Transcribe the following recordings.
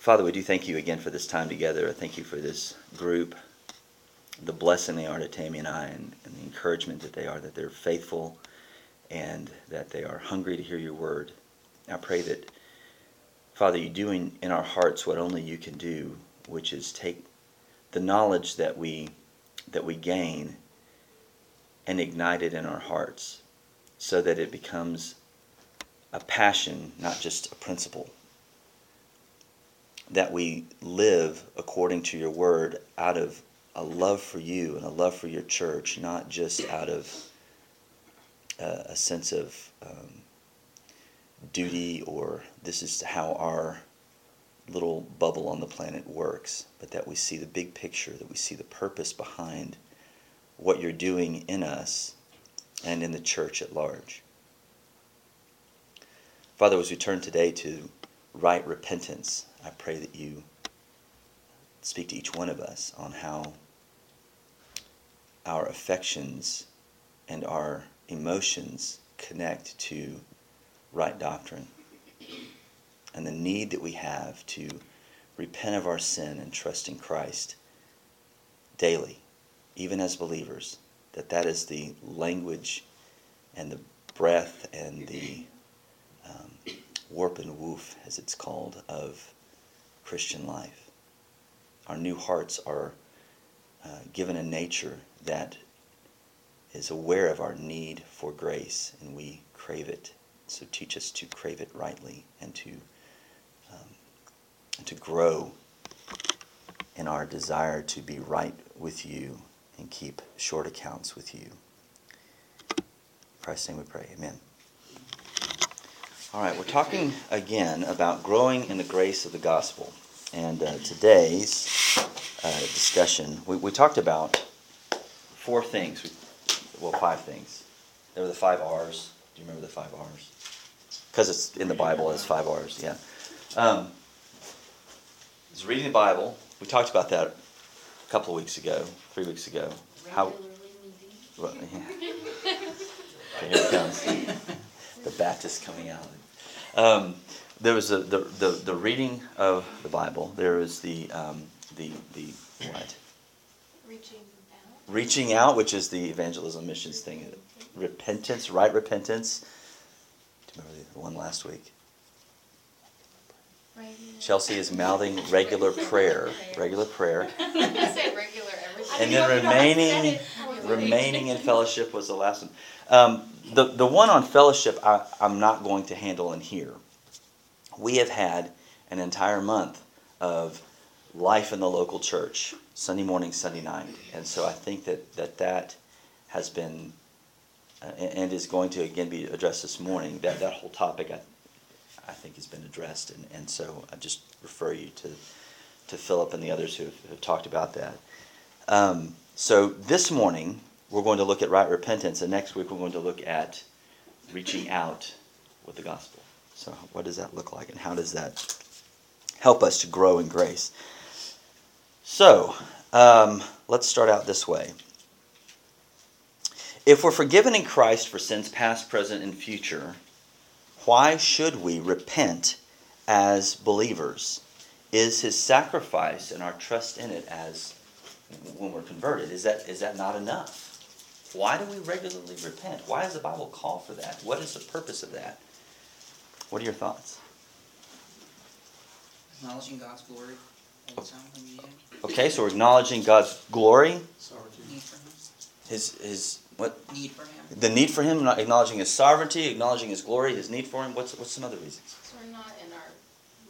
Father, we do thank you again for this time together. I thank you for this group, the blessing they are to Tammy and I, and, and the encouragement that they are, that they're faithful and that they are hungry to hear your word. I pray that, Father, you do in, in our hearts what only you can do, which is take the knowledge that we that we gain and ignite it in our hearts so that it becomes a passion, not just a principle. That we live according to your word out of a love for you and a love for your church, not just out of uh, a sense of um, duty or this is how our little bubble on the planet works, but that we see the big picture, that we see the purpose behind what you're doing in us and in the church at large. Father, as we turn today to right repentance, I pray that you speak to each one of us on how our affections and our emotions connect to right doctrine and the need that we have to repent of our sin and trust in Christ daily, even as believers, that that is the language and the breath and the um, warp and woof, as it's called, of Christian life. Our new hearts are uh, given a nature that is aware of our need for grace, and we crave it. So teach us to crave it rightly and to and to grow in our desire to be right with you and keep short accounts with you. Christ's name we pray. Amen. All right, we're talking again about growing in the grace of the gospel. And uh, today's uh, discussion, we, we talked about four things. well, five things. There were the five R's. Do you remember the five R's? Because it's in the Bible as five R's, yeah. Um, is reading the Bible. We talked about that a couple of weeks ago, three weeks ago. How? Well, yeah. here it comes. the Baptist coming out. Um, there was a, the, the the reading of the Bible. There was the um, the the what? Reaching out. Reaching out, which is the evangelism missions thing. Repentance, right repentance. Do you remember the one last week? Chelsea is mouthing regular prayer. Regular prayer. And then remaining remaining in fellowship was the last one. Um, the, the one on fellowship I, I'm not going to handle in here. We have had an entire month of life in the local church, Sunday morning, Sunday night. And so I think that that, that has been uh, and is going to again be addressed this morning. That, that whole topic I, I think has been addressed. And, and so I just refer you to, to Philip and the others who have, have talked about that. Um, so this morning, we're going to look at right repentance, and next week, we're going to look at reaching out with the gospel. So, what does that look like, and how does that help us to grow in grace? So, um, let's start out this way. If we're forgiven in Christ for sins past, present, and future, why should we repent as believers? Is his sacrifice and our trust in it as when we're converted, is that, is that not enough? Why do we regularly repent? Why does the Bible call for that? What is the purpose of that? What are your thoughts? Acknowledging God's glory. Okay, so we're acknowledging God's glory. His his what? Need for him. The need for him, not acknowledging his sovereignty, acknowledging his glory, his need for him. What's what's some other reasons? So we're not in our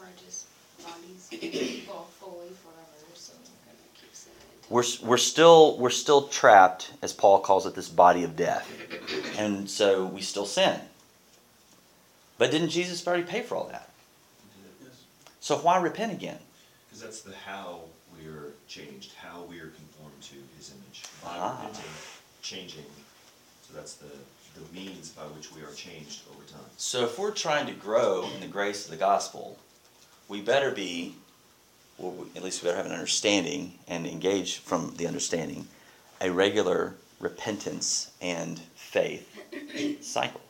righteous bodies well, fully forever, so we're gonna keep saying it. We're we're still we're still trapped, as Paul calls it, this body of death, and so we still sin. But didn't Jesus already pay for all that? Yes. So why repent again? Because that's the how we are changed, how we are conformed to His image. By Ah. repenting, changing. So that's the, the means by which we are changed over time. So if we're trying to grow in the grace of the gospel, we better be, well, we- at least we better have an understanding and engage from the understanding, a regular repentance and faith cycle,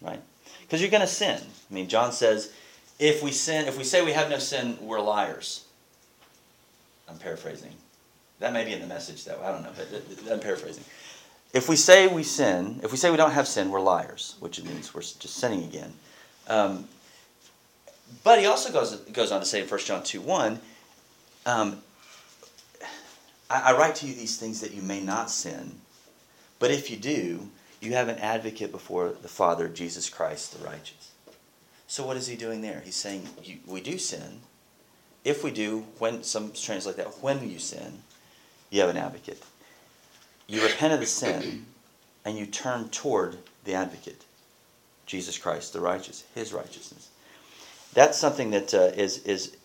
right? Because you're going to sin. I mean, John says, if we sin, if we say we have no sin, we're liars. I'm paraphrasing. That may be in the message, though. I don't know, but I'm paraphrasing. If we say we sin, if we say we don't have sin, we're liars, which means we're just sinning again. Um, but he also goes, goes on to say in 1 John 2 1, um, I, I write to you these things that you may not sin, but if you do, you have an advocate before the Father, Jesus Christ the righteous. So what is he doing there? He's saying we do sin. If we do, when some translate that, when you sin, you have an advocate. You repent of the sin and you turn toward the advocate, Jesus Christ the righteous, his righteousness. That's something that uh, is is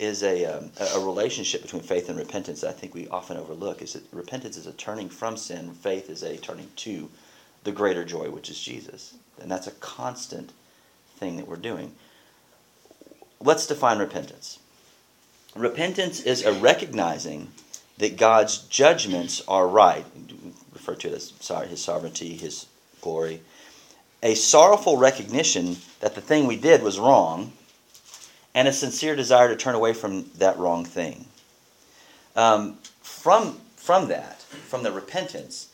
is a, um, a relationship between faith and repentance that I think we often overlook. Is that repentance is a turning from sin, faith is a turning to the greater joy, which is Jesus, and that's a constant thing that we're doing. Let's define repentance. Repentance is a recognizing that God's judgments are right. Refer to it as sorry, His sovereignty, His glory. A sorrowful recognition that the thing we did was wrong and a sincere desire to turn away from that wrong thing. Um, from, from that, from the repentance,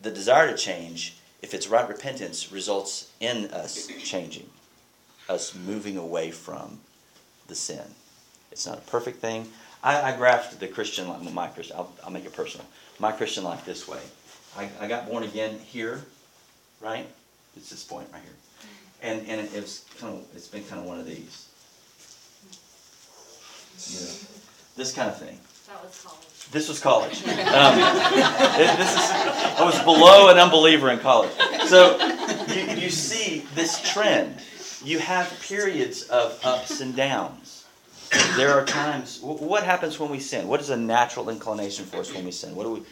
the desire to change, if it's right repentance, results in us changing, us moving away from the sin. It's not a perfect thing. I, I graphed the Christian life, my Christian, I'll, I'll make it personal. My Christian life this way. I, I got born again here, right? It's this point right here. And, and it was kind of, it's been kind of one of these. You know, this kind of thing. That was college. This was college. Um, it- this is, I was below an unbeliever in college. So you, you see this trend. You have periods of ups and downs. There are times. What happens when we sin? What is a natural inclination for us when we sin? What do we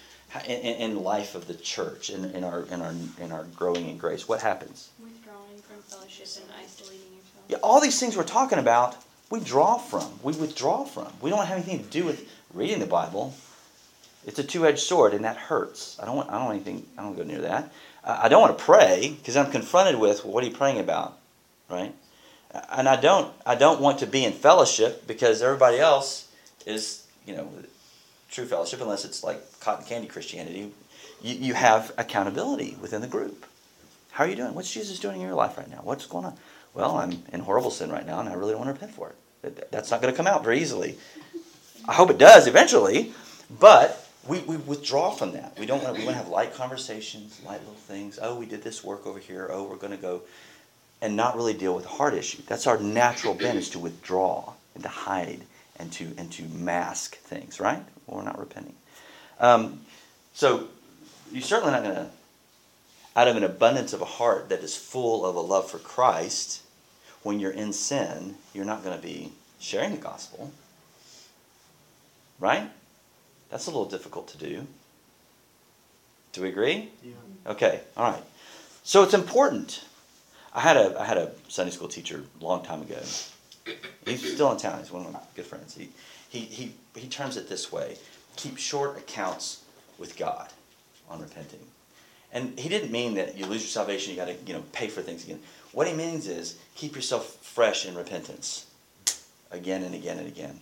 in, in in life of the church in, in our in our in our growing in grace? What happens? Withdrawing from fellowship and isolating yourself. Yeah, all these things we're talking about, we draw from. We withdraw from. We don't have anything to do with reading the Bible. It's a two-edged sword, and that hurts. I don't want. I don't want anything. I don't go near that. I don't want to pray because I'm confronted with well, what are you praying about, right? And I don't. I don't want to be in fellowship because everybody else is, you know, true fellowship unless it's like cotton candy Christianity. You, you have accountability within the group. How are you doing? What's Jesus doing in your life right now? What's going on? Well, I'm in horrible sin right now, and I really don't want to repent for it. That- That's not going to come out very easily. I hope it does eventually, but we, we withdraw from that. We don't want to, we want to have light conversations, light little things. Oh, we did this work over here. Oh, we're going to go, and not really deal with the heart issue. That's our natural bent is to withdraw and to hide and to and to mask things. Right? Well, we're not repenting. Um, so you're certainly not going to out of an abundance of a heart that is full of a love for Christ, when you're in sin, you're not going to be sharing the gospel. Right? That's a little difficult to do. Do we agree? Yeah. Okay, all right. So it's important. I had a I had a Sunday school teacher a long time ago. He's still in town. He's one of my good friends. He he he he terms it this way: keep short accounts with God on repenting. And he didn't mean that you lose your salvation, you got to you know pay for things again. What he means is keep yourself fresh in repentance, again and again and again,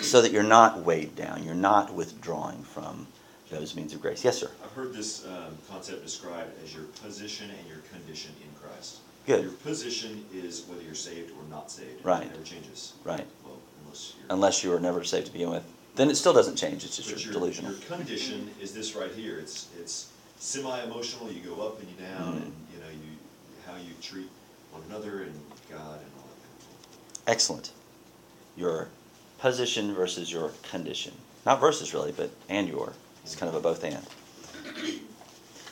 so that you're not weighed down, you're not withdrawing from those means of grace. Yes, sir. I've heard this um, concept described as your position and your condition in Christ. Good. Your position is whether you're saved or not saved. Right. It never changes. Right. Well, unless you're. Unless you were never saved to begin with, then it still doesn't change. It's just But your, delusional. your condition is this right here. It's it's semi-emotional. You go up and you down, Mhm. and you know you how you treat one another and God and all that. Excellent. Your position versus your condition. Not versus really, but and your. It's kind of a both and.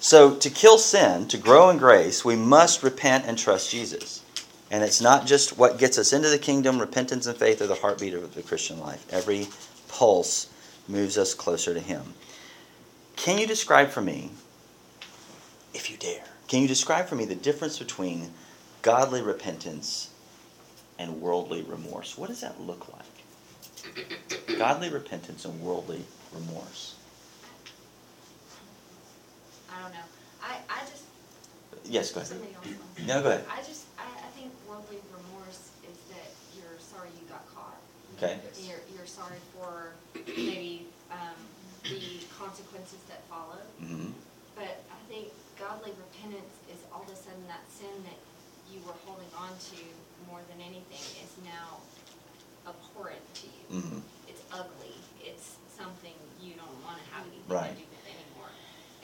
So to kill sin, to grow in grace, we must repent and trust Jesus. And it's not just what gets us into the kingdom, repentance and faith are the heartbeat of the Christian life. Every pulse moves us closer to Him. Can you describe for me, if you dare, can you describe for me the difference between godly repentance and worldly remorse? What does that look like? Godly repentance and worldly remorse. I don't know. I, I just. Yes, go ahead. Somebody else wants to- No, go ahead. I just, I, I think worldly remorse is that you're sorry you got caught. Okay. You're, you're sorry for maybe, um, the consequences that follow. Mm-hmm. But I think godly repentance is all of a sudden that sin that you were holding on to more than anything is now abhorrent to you. hmm It's ugly. It's something you don't want to have anything Right. to do with anymore.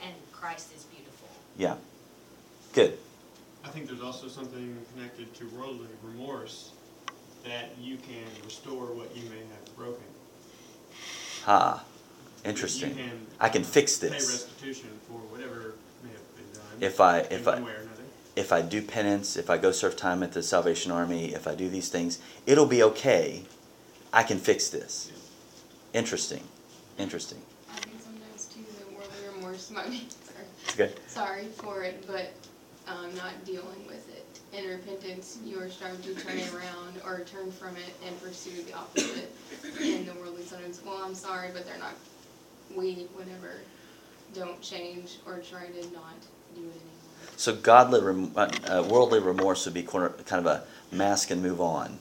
And Christ is beautiful. Yeah. Good. I think there's also something connected to worldly remorse that you can restore what you may have broken. Ha. You Interesting. can I can fix this. pay this. restitution for whatever may have been done. If I if I one way or another. if I do penance, if I go serve time at the Salvation Army, if I do these things, it'll be okay. I can fix this. Interesting. Interesting. I think sometimes too, the worldly remorse might be, sorry, It's good. sorry for it, but, um, not dealing with it. In repentance, you are striving to turn it around or turn from it and pursue the opposite. And the worldly sometimes, well, I'm sorry, but they're not, we, whatever, don't change or try to not do it anymore. So godly, rem- uh, uh, worldly remorse would be corner, kind of a mask and move on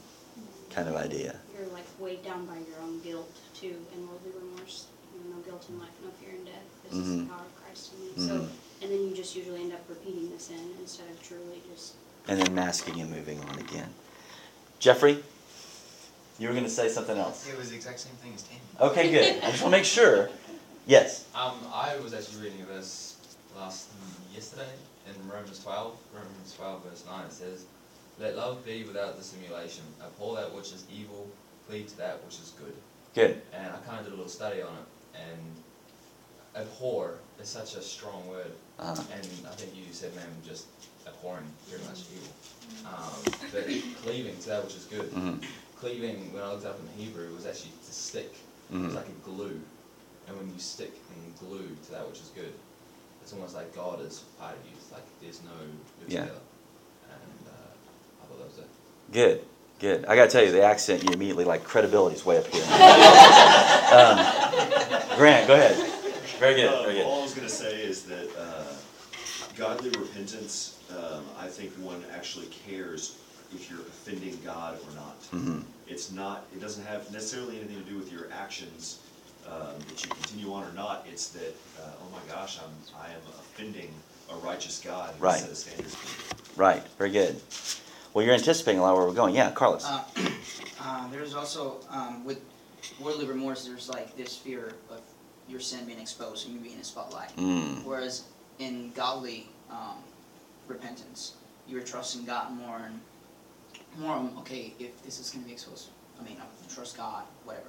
kind of idea. You're like weighed down by your own guilt too, and worldly remorse. You know, no guilt in life, no fear in death. This is Mhm. the power of Christ in me. So, Mhm. and then you just usually end up repeating the sin instead of truly just. And then masking and moving on again. Jeffrey, you were going to say something else. It was the exact same thing as Tammy. Okay, good. I just want to make sure. Yes. Um, I was actually reading a verse last yesterday in Romans 12, Romans 12 verse 9. It says, "Let love be without dissimulation. Abhor that which is evil, cleave to that which is good." Good. And I kind of did a little study on it, and abhor is such a strong word. Uh-huh. And I think you said, "Man, just abhorring pretty much evil." Um, but cleaving to that which is good. Mhm. Cleaving, when I looked up in Hebrew, was actually to stick. Mhm. It's like a glue. And when you stick and glue to that which is good, it's almost like God is part of you. It's like there's no you're Yeah. together. And uh, I thought that was it. Good. Good. I got to tell you, the accent, you immediately like credibility is way up here. um, Grant, go ahead. Very good. Uh, Very good. All I was gonna say is that, uh, godly repentance, um, I think one actually cares if you're offending God or not. Mhm. It's not, it doesn't have necessarily anything to do with your actions, um, that you continue on or not, it's that, uh, oh my gosh, I'm, I am offending a righteous God who Right. set a standard for me. Right. Very good. Well, you're anticipating a lot where we're going. Yeah, Carlos. Uh, uh, there's also um, with worldly remorse, there's like this fear of your sin being exposed and you being in a spotlight. Mm. Whereas in godly um, repentance, you're trusting God more and more. On, okay, if this is going to be exposed, I mean, I trust God, whatever.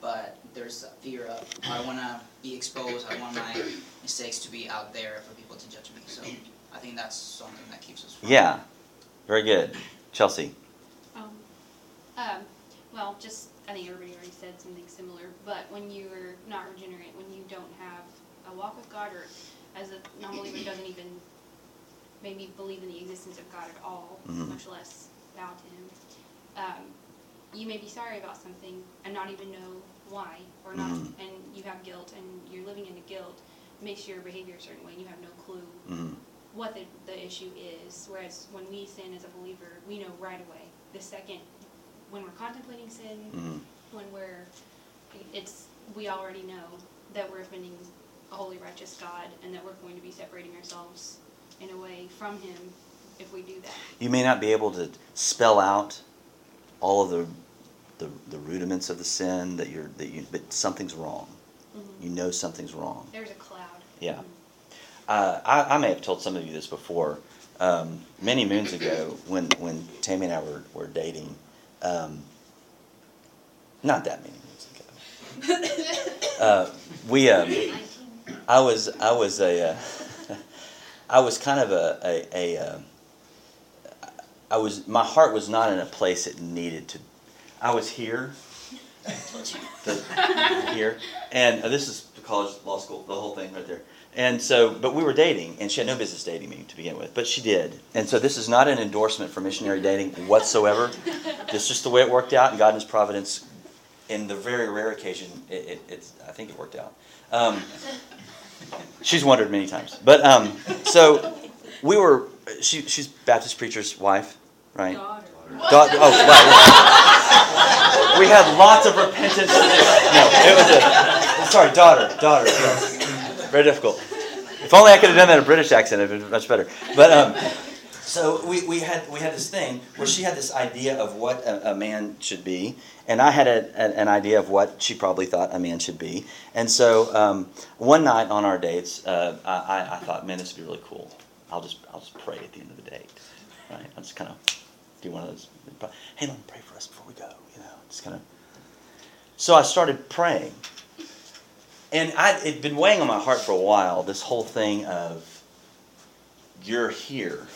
But there's a fear of I want to be exposed. I want my mistakes to be out there for people to judge me. So I think that's something that keeps us. From Yeah. Very good. Chelsea. Um, um, well, just I think everybody already said something similar. But when you are not regenerate, when you don't have a walk with God, or as a non-believer doesn't even maybe believe in the existence of God at all, Mhm. much less bow to Him, um, you may be sorry about something and not even know why, or not, Mhm. and you have guilt, and you're living into guilt. Makes your behavior a certain way, and you have no clue Mm. what the, the issue is. Whereas when we sin as a believer, we know right away. The second, when we're contemplating sin, Mm. when we're, it's, we already know that we're offending a holy, righteous God and that we're going to be separating ourselves in a way from Him if we do that. You may not be able to spell out all of the, the, the rudiments of the sin that you're that you, but something's wrong. Mhm. You know something's wrong. There's a cloud. Yeah. Uh, I, I may have told some of you this before. Um, many moons ago, when when Tammy and I were, were dating, um, not that many moons ago, uh, we um, I was I was a uh, I was kind of a a, a uh, I was my heart was not in a place it needed to. I was here, the- here, and uh, this is the college, law school, the whole thing right there. And so, but we were dating, and she had no business dating me to begin with, but she did. And so, this is not an endorsement for missionary dating whatsoever. It's just the way it worked out, and God in His providence. In the very rare occasion, it, it, I think it worked out. Um, she's wondered many times, but um, so we were. She, she's Baptist preacher's wife, right? Daughter. Da- oh, wow. We had lots of repentance to do. No, it was a sorry, daughter, daughter. Yes. Very difficult. If only I could have done that in a British accent, it'd been much better. But um, so we, we had we had this thing where she had this idea of what a, a man should be, and I had a, a, an idea of what she probably thought a man should be. And so um, one night on our dates, uh, I, I thought, man, this would be really cool. I'll just I'll just pray at the end of the date, right? I'll just kind of do one of those. Hey, let me pray for us before we go. You know, just kind of. So I started praying, and I it'd been weighing on my heart for a while. This whole thing of you're here.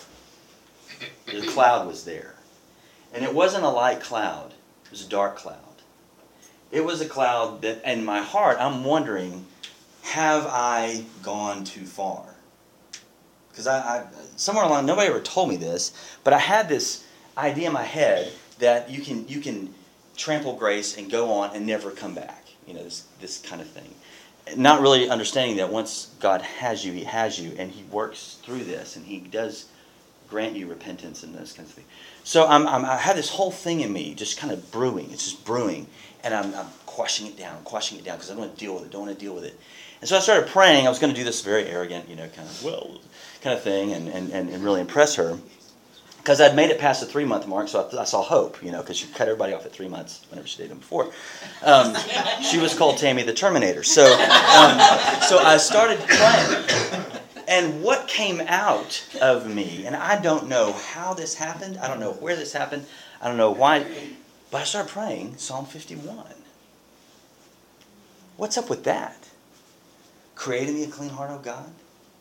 The cloud was there, and it wasn't a light cloud. It was a dark cloud. It was a cloud that, in my heart, I'm wondering, have I gone too far? Because I, I somewhere along nobody ever told me this, but I had this idea in my head that you can you can trample grace and go on and never come back. You know this this kind of thing. Not really understanding that once God has you, He has you, and He works through this, and He does grant you repentance and those kinds of things. So I'm, I'm, i have this whole thing in me just kind of brewing. It's just brewing, and I'm, I'm quashing it down, quashing it down because I don't want to deal with it. Don't want to deal with it. And so I started praying. I was going to do this very arrogant, you know, kind of well, kind of thing, and, and, and really impress her because I'd made it past the three month mark, so I, I saw hope, you know, because she cut everybody off at three months whenever she dated him before. Um, she was called Tammy the Terminator. So, um, so I started praying. And what came out of me, and I don't know how this happened, I don't know where this happened, I don't know why, but I started praying Psalm 51. What's up with that? Create in me a clean heart, O God.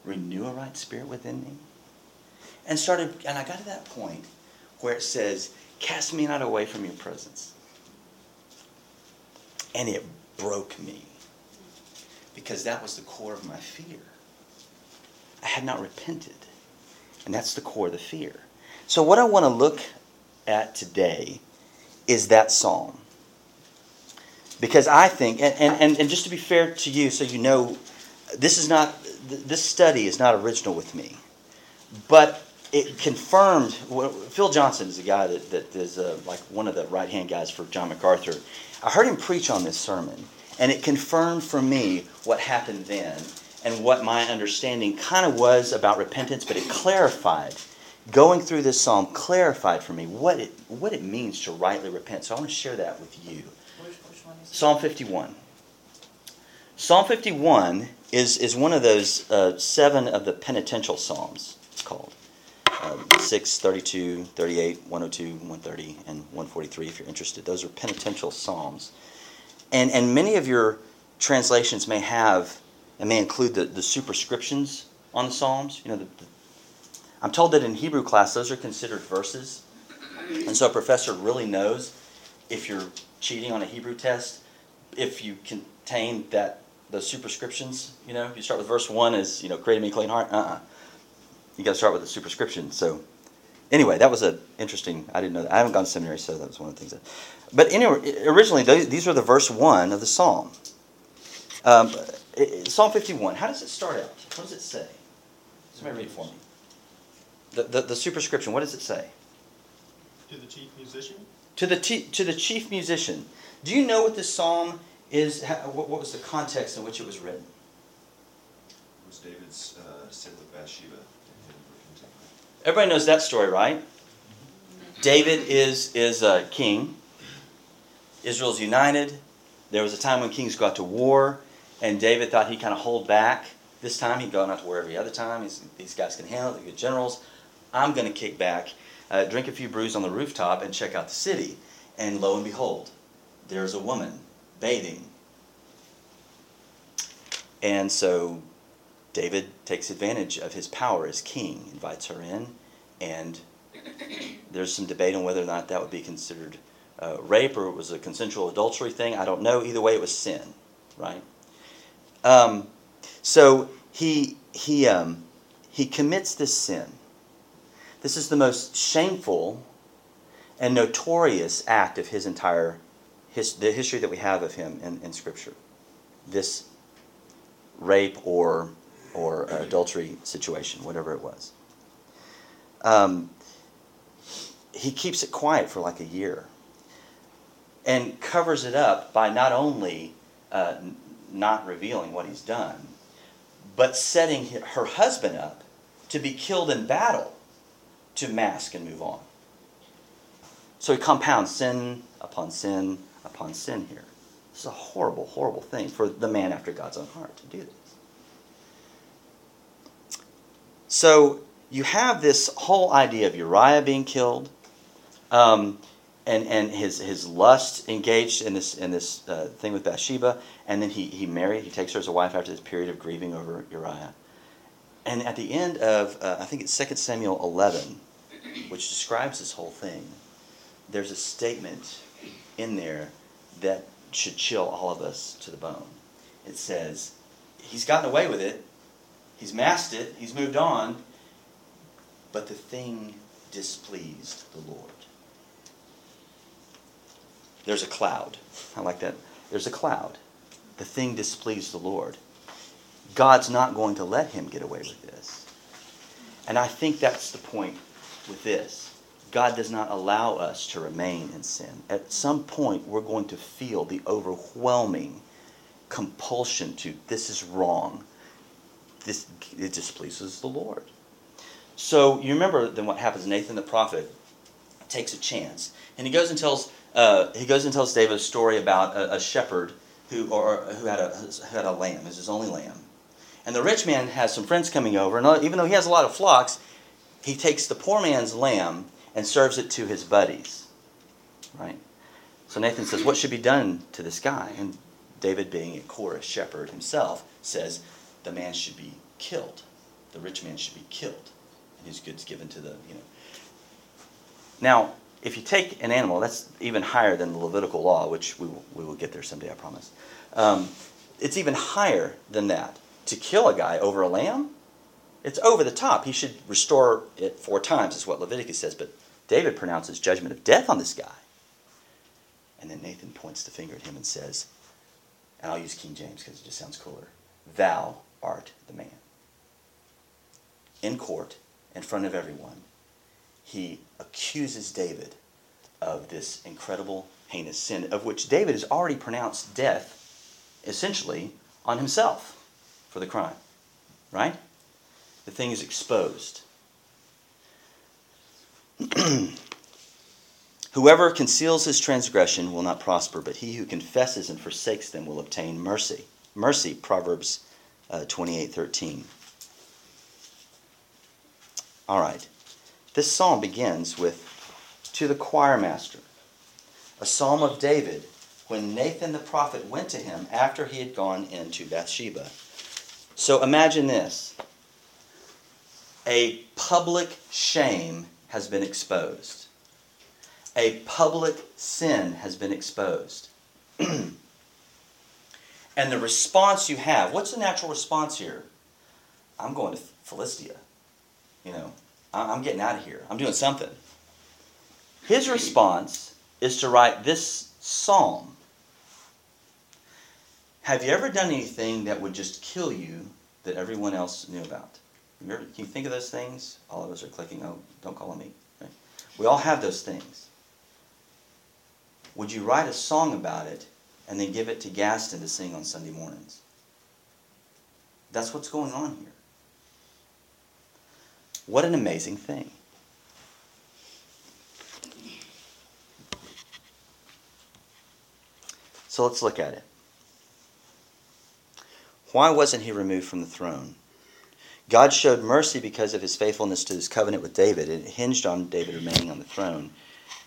Renew a right spirit within me and started and i got to that point where it says cast me not away from your presence. And it broke me because that was the core of my fear. I had not repented and that's the core of the fear. So what i want to look at today is that psalm because i think and, and, and just to be fair to you so you know this is not this study is not original with me. But it confirmed. Phil Johnson is a guy that, that is uh, like one of the right hand guys for John MacArthur. I heard him preach on this sermon, and it confirmed for me what happened then and what my understanding kind of was about repentance, but it clarified. Going through this psalm clarified for me what it what it means to rightly repent. So I want to share that with you. Psalm 51. Psalm 51 is, is one of those uh, seven of the penitential psalms, it's called um, 6, 32, 38, 102, 130, and 143 if you're interested. Those are penitential psalms. And, and many of your translations may have and may include the, the superscriptions on the psalms. You know, the, the, I'm told that in Hebrew class those are considered verses. And so a professor really knows if you're cheating on a Hebrew test, if you contain that those superscriptions, you know, you start with verse 1 as, you know, create me clean heart. Uh-uh you got to start with a superscription. So, anyway, that was an interesting. I didn't know that. I haven't gone to seminary, so that was one of the things. That, but anyway, originally these are the verse one of the psalm. Um, psalm fifty-one. How does it start out? What does it say? Somebody read it for me. The, the, the superscription. What does it say? To the chief musician. To the t- to the chief musician. Do you know what this psalm is? How, what, what was the context in which it was written? It was David's uh, sin with Bathsheba. Everybody knows that story, right? David is, is a king. Israel's united. There was a time when kings got to war, and David thought he'd kind of hold back. This time he'd go out to war every other time. He's, these guys can handle it, they're good generals. I'm going to kick back, uh, drink a few brews on the rooftop, and check out the city. And lo and behold, there's a woman bathing. And so David takes advantage of his power as king, invites her in, and there's some debate on whether or not that would be considered uh, rape or it was a consensual adultery thing. I don't know. Either way, it was sin, right? Um, so he he um, he commits this sin. This is the most shameful and notorious act of his entire his, the history that we have of him in, in Scripture. This rape or or adultery situation, whatever it was. Um, he keeps it quiet for like a year. and covers it up by not only uh, not revealing what he's done, but setting her husband up to be killed in battle to mask and move on. So he compounds sin upon sin upon sin here. This is a horrible, horrible thing for the man after God's own heart to do this. So you have this whole idea of Uriah being killed, um, and and his his lust engaged in this in this uh, thing with Bathsheba, and then he he married. He takes her as a wife after this period of grieving over Uriah. And at the end of uh, I think it's 2 Samuel 11, which describes this whole thing, there's a statement in there that should chill all of us to the bone. It says, He's gotten away with it, he's masked it, he's moved on, but the thing displeased the Lord. There's a cloud. I like that. There's a cloud. The thing displeased the Lord. God's not going to let him get away with this. And I think that's the point with this. God does not allow us to remain in sin. At some point, we're going to feel the overwhelming compulsion to this is wrong. This it displeases the Lord. So you remember then what happens? Nathan the prophet takes a chance, and he goes and tells uh, he goes and tells David a story about a, a shepherd who or, who had a who had a lamb, was his only lamb, and the rich man has some friends coming over, and even though he has a lot of flocks, he takes the poor man's lamb and serves it to his buddies. Right? So Nathan says, What should be done to this guy? And David, being a chorus shepherd himself, says, The man should be killed. The rich man should be killed. And his goods given to the, you know. Now, if you take an animal, that's even higher than the Levitical law, which we will, we will get there someday, I promise. Um, it's even higher than that. To kill a guy over a lamb, it's over the top. He should restore it four times, is what Leviticus says. But David pronounces judgment of death on this guy. And then Nathan points the finger at him and says, and I'll use King James because it just sounds cooler Thou art the man. In court, in front of everyone, he accuses David of this incredible, heinous sin, of which David has already pronounced death, essentially, on himself for the crime. Right? The thing is exposed. Whoever conceals his transgression will not prosper, but he who confesses and forsakes them will obtain mercy. Mercy, Proverbs uh, 28 13. All right. This psalm begins with To the choir master, a psalm of David when Nathan the prophet went to him after he had gone into Bathsheba. So imagine this a public shame has been exposed, a public sin has been exposed. and the response you have what's the natural response here? I'm going to Philistia. You know, I'm getting out of here. I'm doing something. His response is to write this psalm. Have you ever done anything that would just kill you that everyone else knew about? Can you think of those things? All of us are clicking, oh, don't call on me. We all have those things. Would you write a song about it and then give it to Gaston to sing on Sunday mornings? That's what's going on here. What an amazing thing. So let's look at it. Why wasn't he removed from the throne? God showed mercy because of his faithfulness to his covenant with David. It hinged on David remaining on the throne.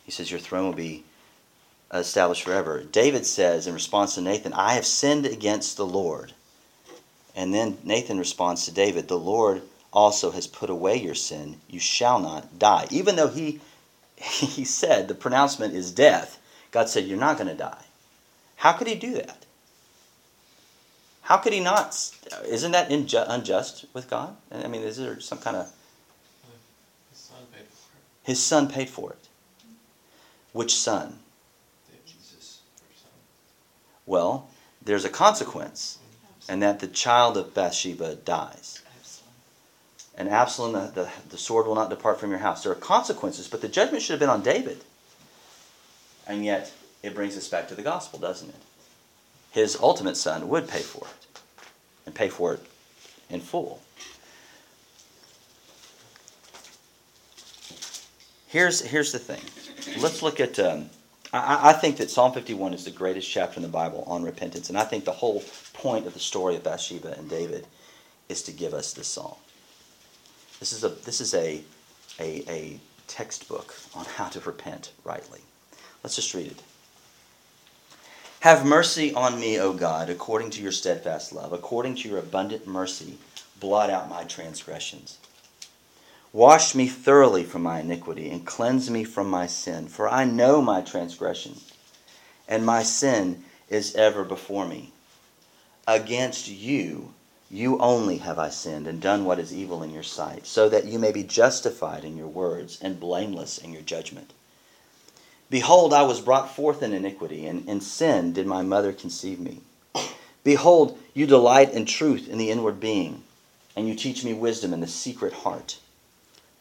He says, Your throne will be established forever. David says in response to Nathan, I have sinned against the Lord. And then Nathan responds to David, The Lord also has put away your sin. You shall not die. Even though he, he said the pronouncement is death, God said, You're not going to die. How could he do that? How could he not? Isn't that inju- unjust with God? I mean, is there some kind of. His son paid for it. His son paid for it. Which son? Well, there's a consequence, and that the child of Bathsheba dies. And Absalom, the, the, the sword will not depart from your house. There are consequences, but the judgment should have been on David. And yet, it brings us back to the gospel, doesn't it? His ultimate son would pay for it and pay for it in full. Here's, here's the thing. Let's look at. Um, I, I think that Psalm 51 is the greatest chapter in the Bible on repentance, and I think the whole point of the story of Bathsheba and David is to give us this psalm. This is a this is a a, a textbook on how to repent rightly. Let's just read it. Have mercy on me, O God, according to your steadfast love, according to your abundant mercy, blot out my transgressions. Wash me thoroughly from my iniquity and cleanse me from my sin, for I know my transgression, and my sin is ever before me. Against you, you only have I sinned and done what is evil in your sight, so that you may be justified in your words and blameless in your judgment. Behold, I was brought forth in iniquity, and in sin did my mother conceive me. Behold, you delight in truth in the inward being, and you teach me wisdom in the secret heart.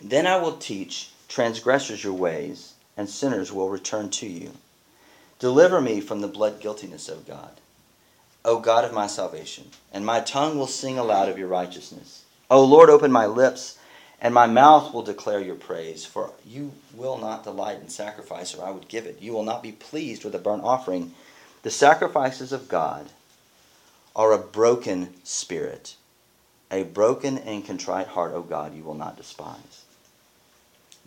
Then I will teach transgressors your ways, and sinners will return to you. Deliver me from the blood guiltiness, O God, O God of my salvation, and my tongue will sing aloud of your righteousness. O Lord, open my lips, and my mouth will declare your praise. For you will not delight in sacrifice, or I would give it. You will not be pleased with a burnt offering. The sacrifices of God are a broken spirit. A broken and contrite heart, O God, you will not despise.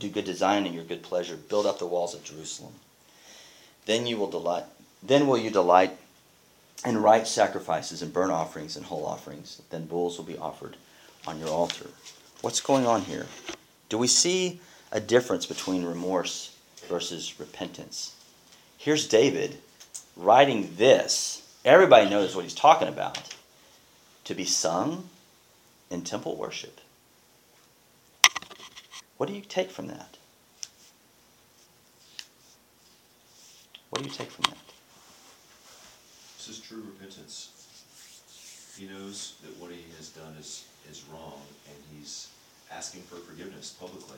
Do good to Zion in your good pleasure. Build up the walls of Jerusalem. Then you will delight. Then will you delight in right sacrifices and burnt offerings and whole offerings. Then bulls will be offered on your altar. What's going on here? Do we see a difference between remorse versus repentance? Here's David writing this. Everybody knows what he's talking about. To be sung in temple worship. What do you take from that? What do you take from that? This is true repentance. He knows that what he has done is, is wrong, and he's asking for forgiveness publicly,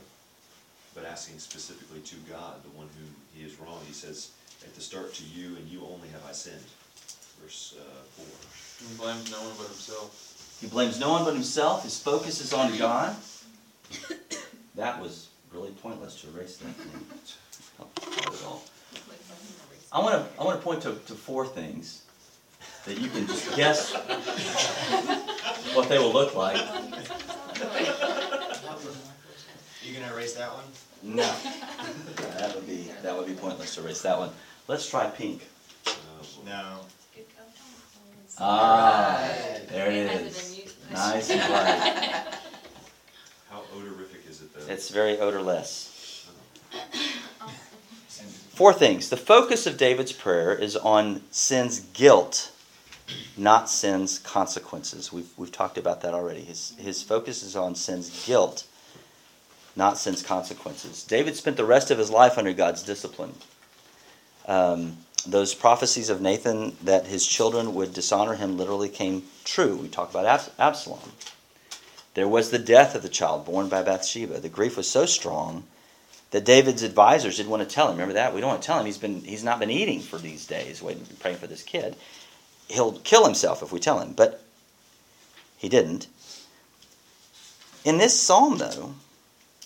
but asking specifically to God, the one who he is wrong. He says, at the start, to you and you only have I sinned. Verse uh, 4. He blames no one but himself. He blames no one but himself. His focus is on God. That was really pointless to erase that thing. Not at all. I want to I want to point to, to four things that you can just guess what they will look like. You gonna erase that one? No, that would be that would be pointless to erase that one. Let's try pink. Boy. No. Ah, there it is. Nice and bright. How odorific is it, though? It's very odorless. Four things. The focus of David's prayer is on sin's guilt, not sin's consequences. We've, we've talked about that already. His, his focus is on sin's guilt, not sin's consequences. David spent the rest of his life under God's discipline. Um, those prophecies of Nathan that his children would dishonor him literally came true. We talk about Abs- Absalom. There was the death of the child born by Bathsheba. The grief was so strong that David's advisors didn't want to tell him. Remember that? We don't want to tell him he's been he's not been eating for these days, waiting praying for this kid. He'll kill himself if we tell him, but he didn't. In this psalm, though,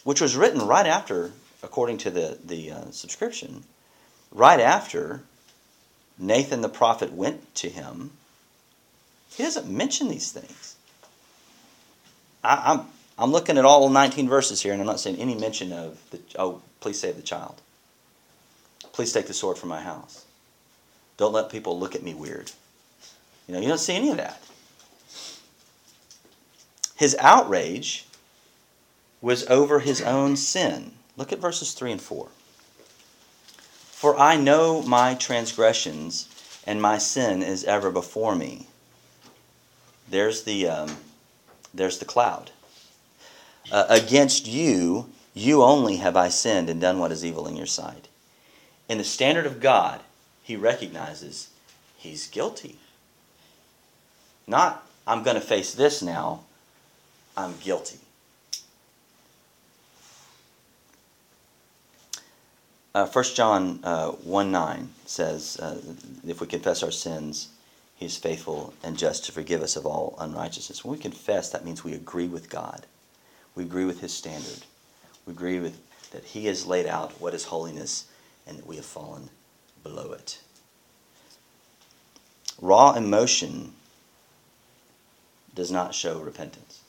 which was written right after, according to the the uh, subscription, right after Nathan the prophet went to him, he doesn't mention these things. I, I'm I'm looking at all 19 verses here, and I'm not seeing any mention of the oh, please save the child. Please take the sword from my house. Don't let people look at me weird. You know, you don't see any of that. His outrage was over his own sin. Look at verses 3 and 4. For I know my transgressions, and my sin is ever before me. There's the, um, there's the cloud. Uh, against you, you only have I sinned and done what is evil in your sight. In the standard of God, he recognizes he's guilty. Not, I'm going to face this now, I'm guilty. Uh, 1 John uh, 1 9 says, uh, If we confess our sins, he is faithful and just to forgive us of all unrighteousness. When we confess, that means we agree with God. We agree with his standard. We agree with that he has laid out what is holiness and that we have fallen below it. Raw emotion does not show repentance.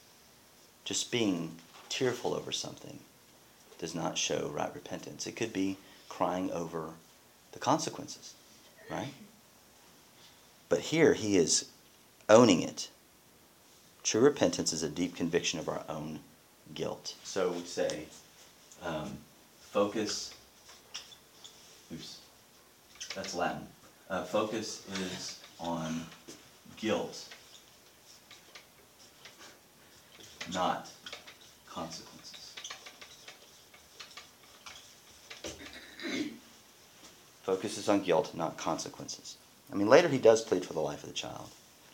Just being tearful over something does not show right repentance. It could be crying over the consequences, right? But here he is owning it. True repentance is a deep conviction of our own guilt. So we say, um, focus. Oops, that's Latin. Uh, focus is on guilt, not consequences. Focus is on guilt, not consequences. I mean, later he does plead for the life of the child.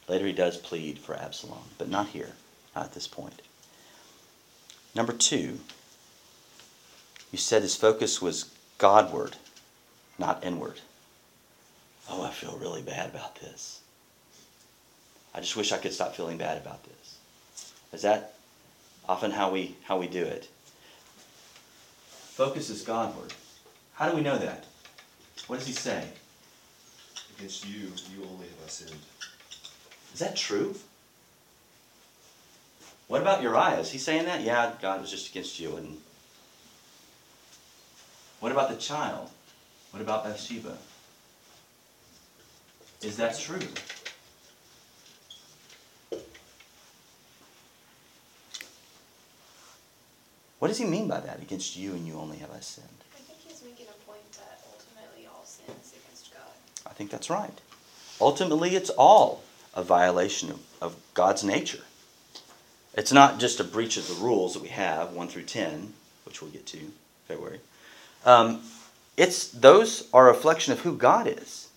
Later he does plead for Absalom, but not here, not at this point. Number two, you said his focus was Godward, not inward. Oh, I feel really bad about this. I just wish I could stop feeling bad about this. Is that often how we how we do it? Focus is Godward. How do we know that? What does he say? Against you, you only have I sinned. Is that true? What about Uriah? Is he saying that? Yeah, God was just against you. And what about the child? What about Bathsheba? Is that true? What does he mean by that? Against you and you only have I sinned. I think he's making a point that ultimately all sin is against God. I think that's right. Ultimately, it's all a violation of, of God's nature. It's not just a breach of the rules that we have, 1 through 10, which we'll get to February. Um, it's those are a reflection of who God is.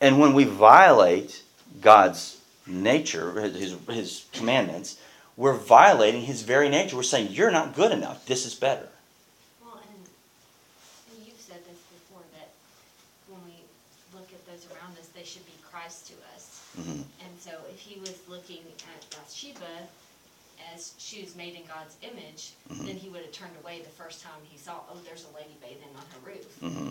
And when we violate God's nature, his, his commandments, we're violating his very nature. We're saying, You're not good enough. This is better. Well, and, and you've said this before, that when we look at those around us, they to us. Mhm. And so if he was looking at Bathsheba as she was made in God's image, Mhm. then he would have turned away the first time he saw, oh, there's a lady bathing on her roof. hmm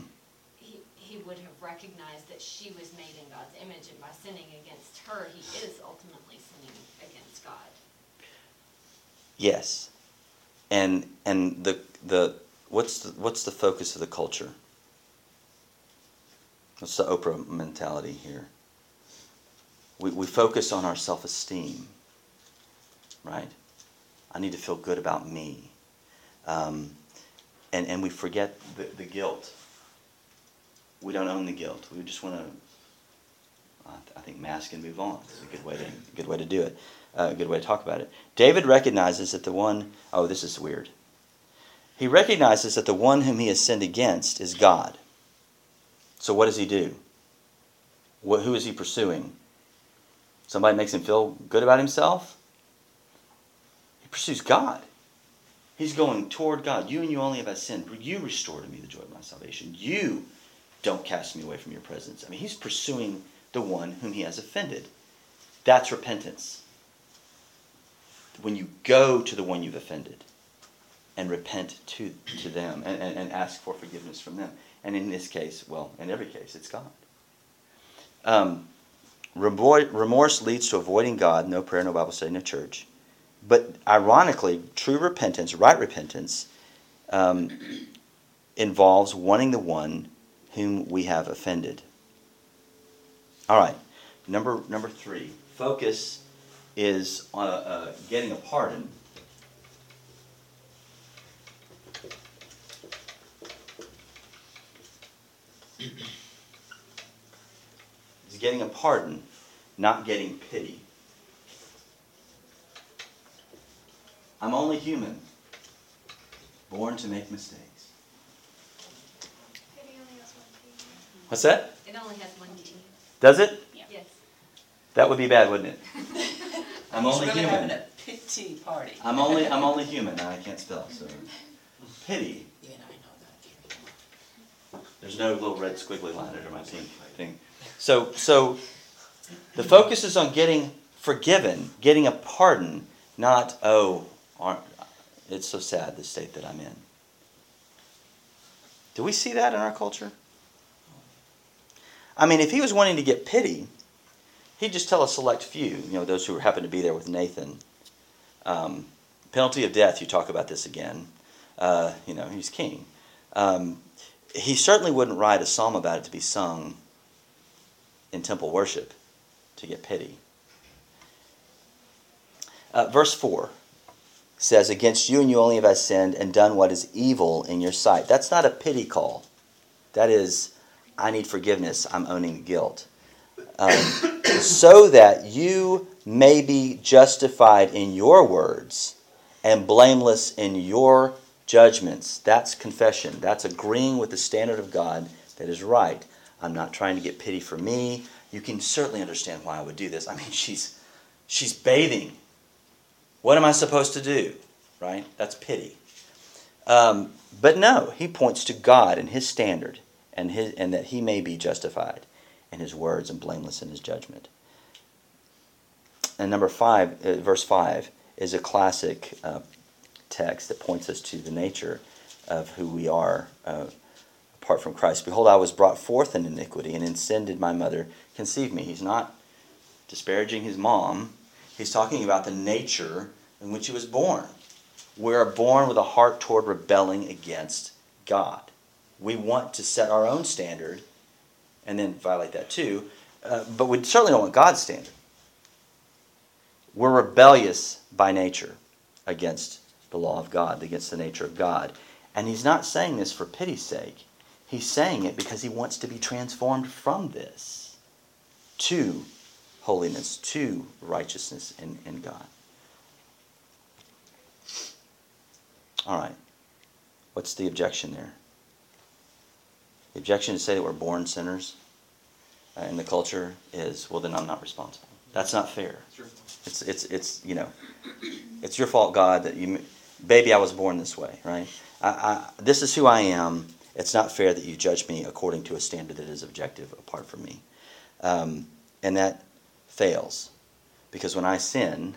He, he would have recognized that she was made in God's image, and by sinning against her, he is ultimately sinning against God. Yes, and and the the what's the, what's the focus of the culture? What's the Oprah mentality here? We we focus on our self esteem, right? I need to feel good about me, um, and and we forget the, the guilt. We don't own the guilt. We just want to. I think mask and move on. It's a good way to good way to do it. Uh, a good way to talk about it. David recognizes that the one oh this is weird. He recognizes that the one whom he has sinned against is God. So what does he do? What, who is he pursuing? Somebody makes him feel good about himself? He pursues God. He's going toward God. You and you only have I sinned. You restore to me the joy of my salvation. You don't cast me away from your presence. I mean, he's pursuing the one whom he has offended. That's repentance. When you go to the one you've offended and repent to, to them and, and, and ask for forgiveness from them. And in this case, well, in every case, it's God. Um, remorse leads to avoiding God, no prayer, no Bible study, no church. But ironically, true repentance, right repentance, um, involves wanting the one whom we have offended. All right, number number three. Focus is on uh, uh, getting a pardon. getting a pardon, not getting pity. I'm only human, born to make mistakes. Pity only has one P. What's that? It only has one T. Does it? Yes. That would be bad, wouldn't it? I'm only really human. having a pity party. I'm only I'm only human. and I can't spell. So pity. Yeah, I know that. There's no little red squiggly line under my pink thing. So so the focus is on getting forgiven, getting a pardon, not oh, it's so sad the state that I'm in. Do we see that in our culture? I mean, if he was wanting to get pity, he'd just tell a select few, you know, those who happen to be there with Nathan. Um, penalty of death, you talk about this again. Uh, you know, he's king. Um, he certainly wouldn't write a psalm about it to be sung in temple worship to get pity. Uh, verse 4 says, Against you and you only have I sinned and done what is evil in your sight. That's not a pity call. That is, I need forgiveness. I'm owning guilt. Um, so that you may be justified in your words and blameless in your judgments. That's confession. That's agreeing with the standard of God that is right. I'm not trying to get pity for me. You can certainly understand why I would do this. I mean, she's she's bathing. What am I supposed to do? Right? That's pity. Um, but no, he points to God and his standard and his and that he may be justified in his words and blameless in his judgment. And number five, uh, verse five, is a classic uh, text that points us to the nature of who we are uh, apart from Christ. Behold, I was brought forth in iniquity, and in sin did my mother conceive me. He's not disparaging his mom. He's talking about the nature in which he was born. We are born with a heart toward rebelling against God. We want to set our own standard and then violate that too, uh, but we certainly don't want God's standard. We're rebellious by nature against the law of God, against the nature of God. And he's not saying this for pity's sake. He's saying it because he wants to be transformed from this to holiness, to righteousness in, in God. All right. What's the objection there? The objection to say that we're born sinners uh, in the culture is, well, then I'm not responsible. That's not fair. It's, it's, it's, you know, it's your fault, God, that you, baby, I was born this way, right? I, I, this is who I am. It's not fair that you judge me according to a standard that is objective apart from me. Um, and that fails. Because when I sin,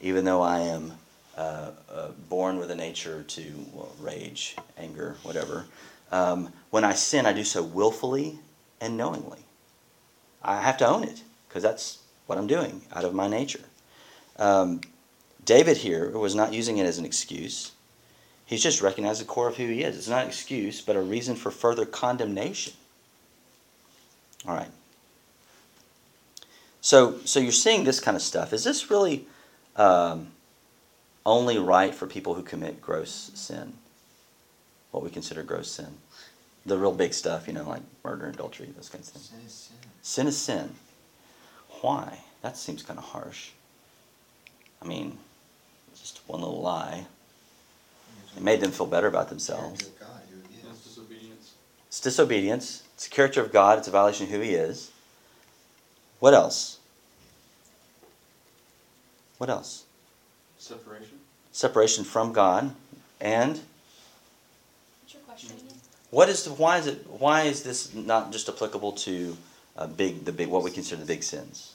even though I am uh, uh, born with a nature to well, rage, anger, whatever, um, when I sin, I do so willfully and knowingly. I have to own it because that's what I'm doing out of my nature. Um, David here was not using it as an excuse. He's just recognized the core of who he is. It's not an excuse, but a reason for further condemnation. All right. So, so you're seeing this kind of stuff. Is this really um, only right for people who commit gross sin? What we consider gross sin? The real big stuff, you know, like murder, adultery, those kinds of things. Sin is sin. Sin is sin. Why? That seems kind of harsh. I mean, just one little lie. It made them feel better about themselves. Character of God, who he That's is. disobedience. It's disobedience. It's the character of God. It's a violation of who He is. What else? What else? Separation. Separation from God. And What's your question again? what is the, why is it why is this not just applicable to uh, big the big what we consider the big sins?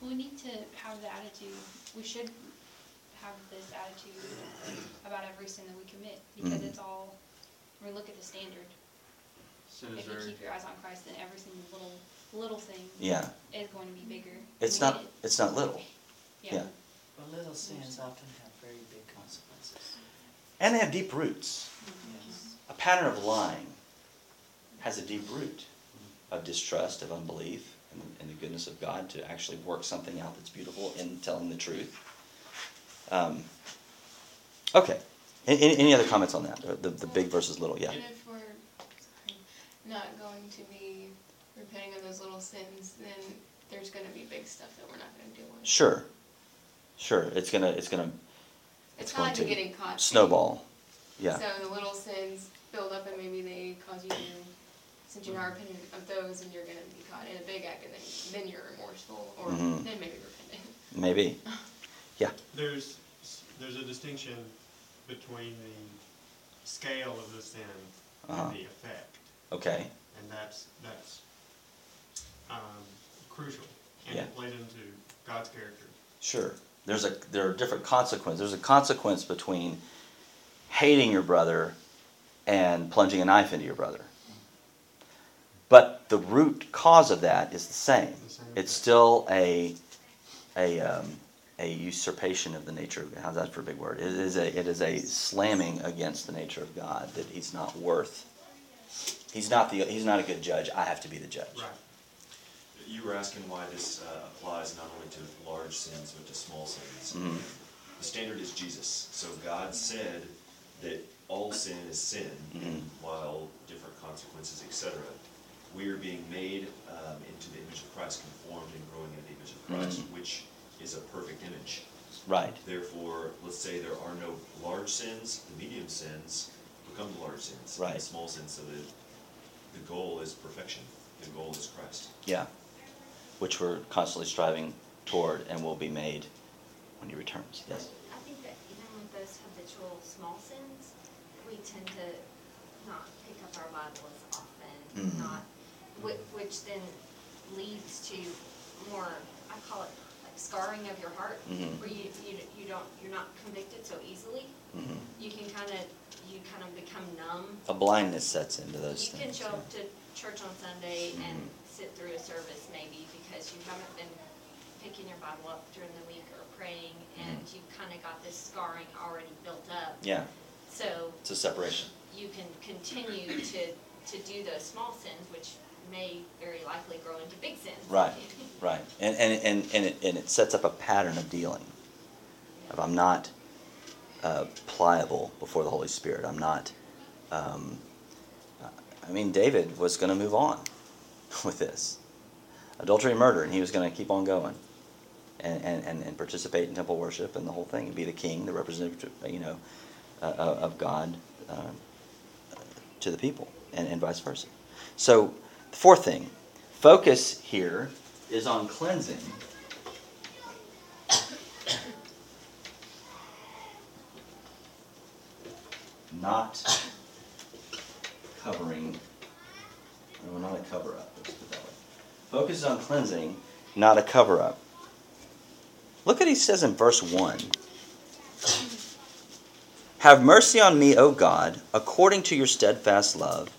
Well, we need to have the attitude, we should have this attitude about every sin that we commit, because Mhm. it's all, we look at the standard. Sin is If you very, keep your eyes on Christ, then every single little, little thing Yeah, is going to be bigger. it's not it. it's not little. yeah. But little sins often have very big consequences. And they have deep roots. Yes. A pattern of lying has a deep root of distrust, of unbelief, in, in the goodness of God to actually work something out that's beautiful in telling the truth. Um, okay. A- Any, any other comments on that? The, the, the big versus little, yeah. And if we're sorry, not going to be repenting of those little sins, then there's gonna be big stuff that we're not gonna deal with. Sure, sure. It's gonna it's gonna It's it's kinda like going to getting caught. thing. snowball. Yeah. So the little sins build up and maybe they cause you to, since you're not repentant of those and you're gonna be caught in a big act and then, then you're remorseful or Mhm. then maybe repentant. Maybe. Yeah. There's, there's a distinction between the scale of the sin Uh-huh. and the effect, Okay. and that's, that's, um, crucial. And Yeah. it plays into God's character. Sure. There's a there are different consequences. There's a consequence between hating your brother and plunging a knife into your brother. But the root cause of that is the same. The same It's still a a um, a usurpation of the nature of God. how's that for a big word? It is a it is a slamming against the nature of God that he's not worth. He's not the he's not a good judge. I have to be the judge. Right. You were asking why this uh, applies not only to large sins, but to small sins. Mhm. The standard is Jesus. So God said that all sin is sin, Mhm. while different consequences, etc. We are being made um, into the image of Christ, conformed and growing into the image of Christ, Mhm. which is a perfect image. Right. Therefore, let's say there are no large sins, the medium sins become the large sins. and Right. the small sins, so the, the goal is perfection. The goal is Christ. Yeah. Which we're constantly striving toward and will be made when he returns. Yes. I think that even with those habitual small sins, we tend to not pick up our Bible as often, Mhm. not, which, which then leads to more, I call it like scarring of your heart, Mhm. where you, you, you don't, you're not convicted so easily. hmm You can kind of, you kind of become numb. A blindness sets into those You can things. show up to church on Sunday and Mhm. sit through a service maybe because you haven't been picking your Bible up during the week or praying and Mhm. you've kind of got this scarring already built up. Yeah, So it's a separation. you can continue to, to do those small sins, which may very likely grow into big sins. Right, right. And, and, and, and, it, and it sets up a pattern of dealing. If I'm not uh, pliable before the Holy Spirit, I'm not. Um, I mean, David was going to move on with this adultery and murder, and he was going to keep on going. And, and, and, participate in temple worship and the whole thing, and be the king, the representative, you know, uh, of God uh, to the people, and, and vice versa. So, fourth thing, focus here is on cleansing. Not covering, no, not a cover up, let's put that way. Focus is on cleansing, not a cover up. Look at he says in verse 1. Have mercy on me, O God, according to your steadfast love,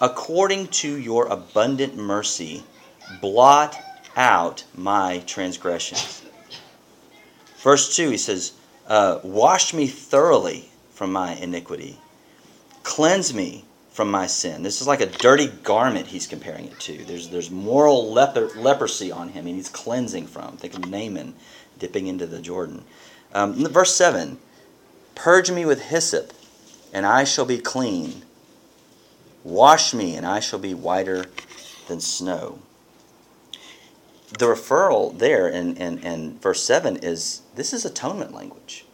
according to your abundant mercy, blot out my transgressions. Verse 2, he says, uh, Wash me thoroughly from my iniquity, cleanse me from my sin. This is like a dirty garment he's comparing it to. There's, there's moral leper, leprosy on him, and he's cleansing from. Think of Naaman dipping into the Jordan. Um, verse 7 Purge me with hyssop, and I shall be clean. Wash me, and I shall be whiter than snow. The referral there in, in, in verse 7 is this is atonement language.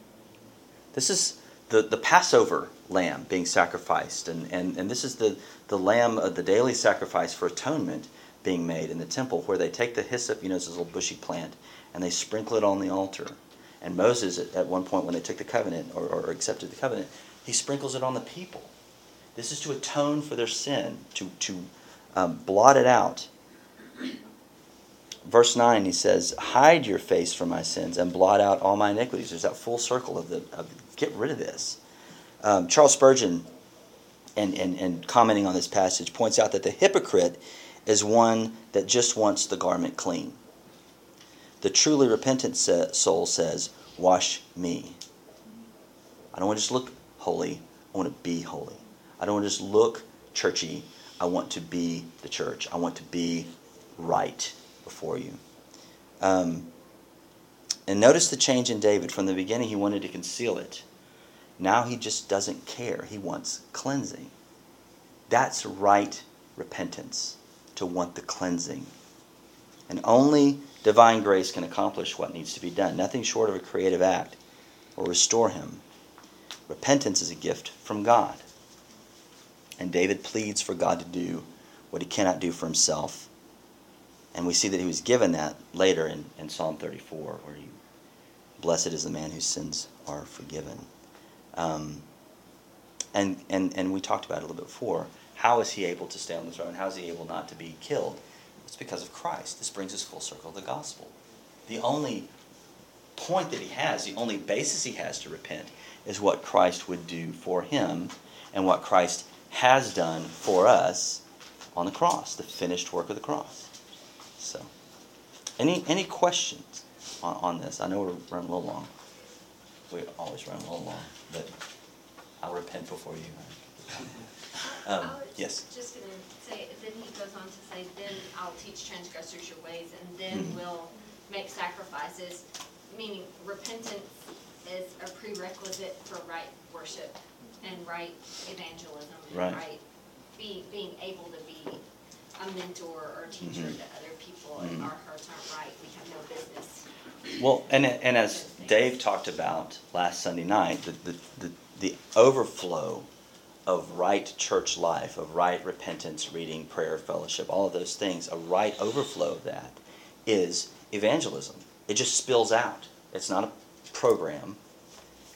This is the, the Passover lamb being sacrificed, and, and, and this is the, the lamb of the daily sacrifice for atonement being made in the temple, where they take the hyssop, you know, this little bushy plant, and they sprinkle it on the altar. And Moses, at, at one point, when they took the covenant or, or accepted the covenant, he sprinkles it on the people. This is to atone for their sin, to, to um, blot it out. Verse 9, he says, Hide your face from my sins and blot out all my iniquities. There's that full circle of the of get rid of this. Um, Charles Spurgeon, and, and, and commenting on this passage, points out that the hypocrite is one that just wants the garment clean. The truly repentant soul says, Wash me. I don't want to just look holy, I want to be holy. I don't want to just look churchy, I want to be the church. I want to be right before you. Um, and notice the change in David. From the beginning, he wanted to conceal it. Now he just doesn't care. He wants cleansing. That's right repentance, to want the cleansing And only divine grace can accomplish what needs to be done. Nothing short of a creative act will restore him. Repentance is a gift from God. And David pleads for God to do what he cannot do for himself. And we see that he was given that later in, in Psalm 34, where he, blessed is the man whose sins are forgiven. Um, and, and, and we talked about it a little bit before. How is he able to stay on the throne? How is he able not to be killed? It's because of Christ. This brings us full circle of the gospel. The only point that he has, the only basis he has to repent, is what Christ would do for him and what Christ has done for us on the cross, the finished work of the cross. So, any any questions on, on this? I know we're running a little long. We always run a little long, but I'll repent before you. Um, yes. Just gonna say, then he goes on to say, then I'll teach transgressors your ways, and then Mhm. we'll make sacrifices, meaning repentance is a prerequisite for right worship and right evangelism and Right. right, be, being able to be a mentor or teacher Mhm. to other people. If Mhm. our hearts aren't right, we have no business. Well, and and as Dave talked about last Sunday night, the the, the, the overflow of right church life, of right repentance, reading, prayer, fellowship, all of those things, a right overflow of that is evangelism. It just spills out. It's not a program.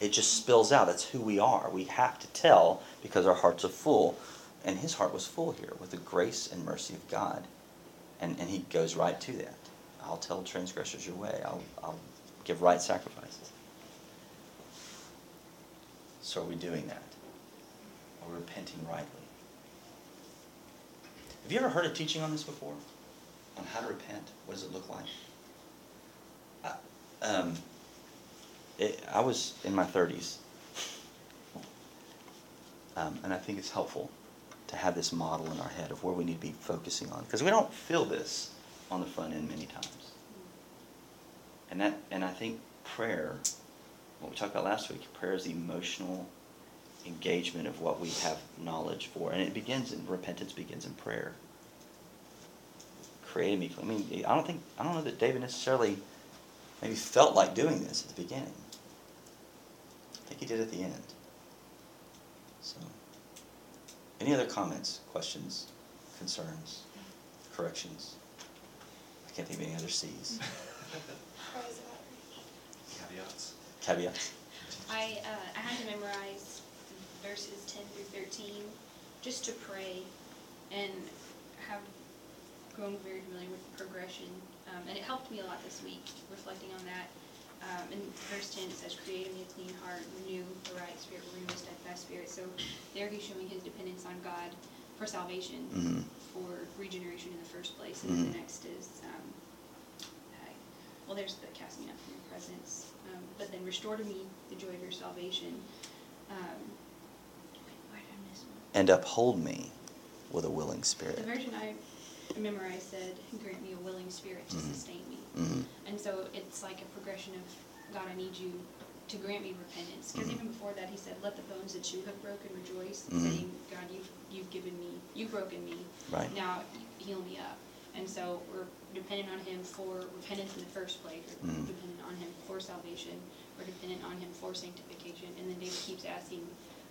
It just spills out. That's who we are. We have to tell because our hearts are full. And his heart was full here with the grace and mercy of God. And, and he goes right to that. I'll tell transgressors your way. I'll, I'll give right sacrifices. So are we doing that? Are we repenting rightly? Have you ever heard a teaching on this before? On how to repent? What does it look like? I, um, it, I was in my 30s. Um, and I think it's helpful to have this model in our head of where we need to be focusing on. Because we don't feel this on the front end many times. And that and I think prayer, what we talked about last week, prayer is the emotional engagement of what we have knowledge for. And it begins in repentance begins in prayer. Create me. I mean, I don't think I don't know that David necessarily maybe felt like doing this at the beginning. I think he did at the end. So any other comments, questions, concerns, corrections? I can't think of any other C's. Caveats? Caveats? I, uh, I had to memorize verses ten through thirteen, just to pray, and have grown very familiar with the progression. Um, and it helped me a lot this week, reflecting on that. Um, in verse ten, it says, create in me a clean heart, renew the right spirit, renew a steadfast spirit. So there he's showing his dependence on God for salvation, Mhm. for regeneration in the first place. And then Mhm. the next is, um, uh, well, there's the casting out from your presence. Um, but then restore to me the joy of your salvation. Um, wait, why did I miss one? And uphold me with a willing spirit. The version I memorized said, grant me a willing spirit to Mhm. sustain me. Mhm. And so it's like a progression of, God, I need you to grant me repentance. Because Mhm. even before that, he said, let the bones that you have broken rejoice, Mhm. saying, God, you've, you've given me, you've broken me. Right. Now heal me up. And so we're dependent on him for repentance in the first place. We're Mhm. dependent on him for salvation. We're dependent on him for sanctification. And then David keeps asking,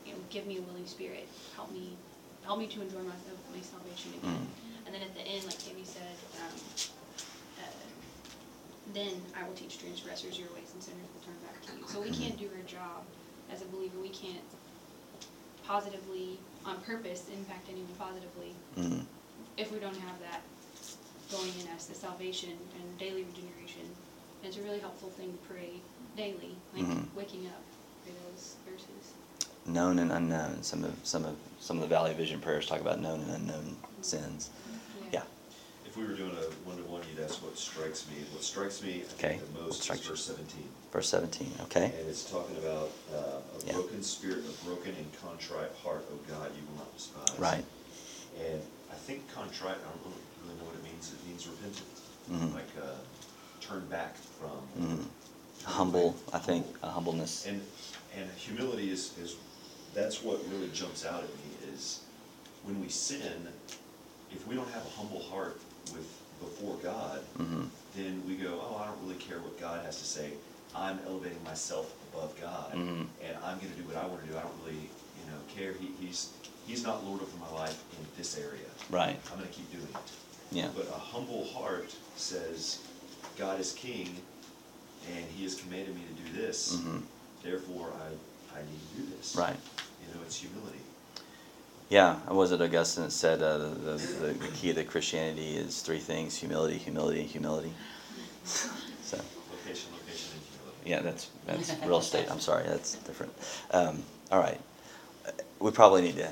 you know, give me a willing spirit. Help me, help me to enjoy my, my salvation again. Mhm. And then at the end, like Tammy said, um, uh, then I will teach transgressors your ways and sinners will turn back to you. So we can't do our job as a believer. We can't positively, on purpose, impact anyone positively Mhm. if we don't have that going in us, the salvation and daily regeneration. And it's a really helpful thing to pray daily, like Mhm. waking up for those verses. Known and unknown. Some of some of some of the Valley Vision prayers talk about known and unknown sins. If we were doing a one-to-one, you'd ask what strikes me. What strikes me, I Okay. think the What most is strikes you? verse seventeen. Verse 17. Okay. And it's talking about uh, a Yeah. broken spirit, a broken and contrite heart, oh God, you will not despise. Right. And I think contrite, I don't really really know what it means. It means repentant. Mhm. Like, uh, turn back from. Mhm. turn Humble, away. I think, a humbleness. And, and humility is, is, that's what really jumps out at me is when we sin, if we don't have a humble heart with, before God, Mhm. Then we go, oh, I don't really care what God has to say. I'm elevating myself above God, Mhm. and I'm gonna do what I wanna do. I don't really, you know, care. He, he's, he's not Lord over my life in this area. Right. I'm gonna keep doing it. Yeah. But a humble heart says, God is king, and he has commanded me to do this. Mhm. Therefore, I, I need to do this. Right. You know, it's humility. Yeah, I was it Augustine that said uh, the, the, the key to Christianity is three things humility, humility, and humility? So, Location, location, and humility. yeah, that's, that's real estate. I'm sorry, that's different. Um, all right. Uh, We probably need to,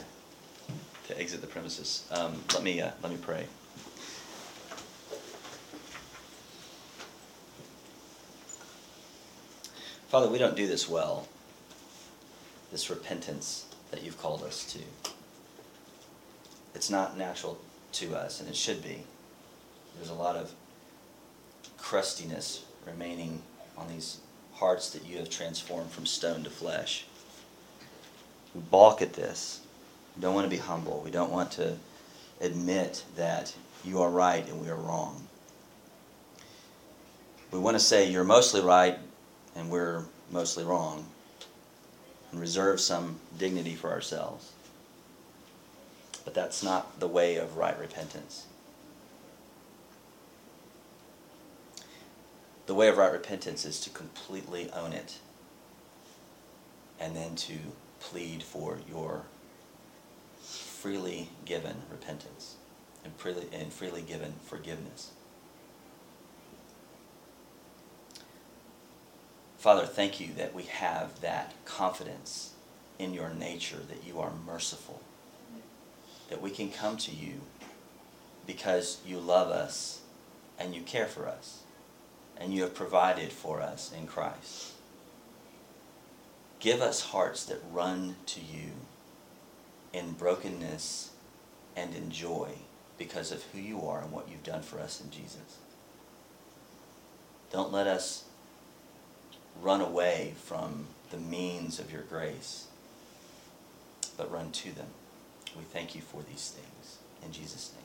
to exit the premises. Um, let me, uh, let me pray. Father, we don't do this well, this repentance that you've called us to. It's not natural to us, and it should be. There's a lot of crustiness remaining on these hearts that you have transformed from stone to flesh. We balk at this. We don't want to be humble. We don't want to admit that you are right and we are wrong. We want to say you're mostly right and we're mostly wrong and reserve some dignity for ourselves. But that's not the way of right repentance. The way of right repentance is to completely own it and then to plead for your freely given repentance and freely, and freely given forgiveness. Father, thank you that we have that confidence in your nature that you are merciful, that we can come to you because you love us and you care for us and you have provided for us in Christ. Give us hearts that run to you in brokenness and in joy because of who you are and what you've done for us in Jesus. Don't let us run away from the means of your grace, but run to them. We thank you for these things. In Jesus' name.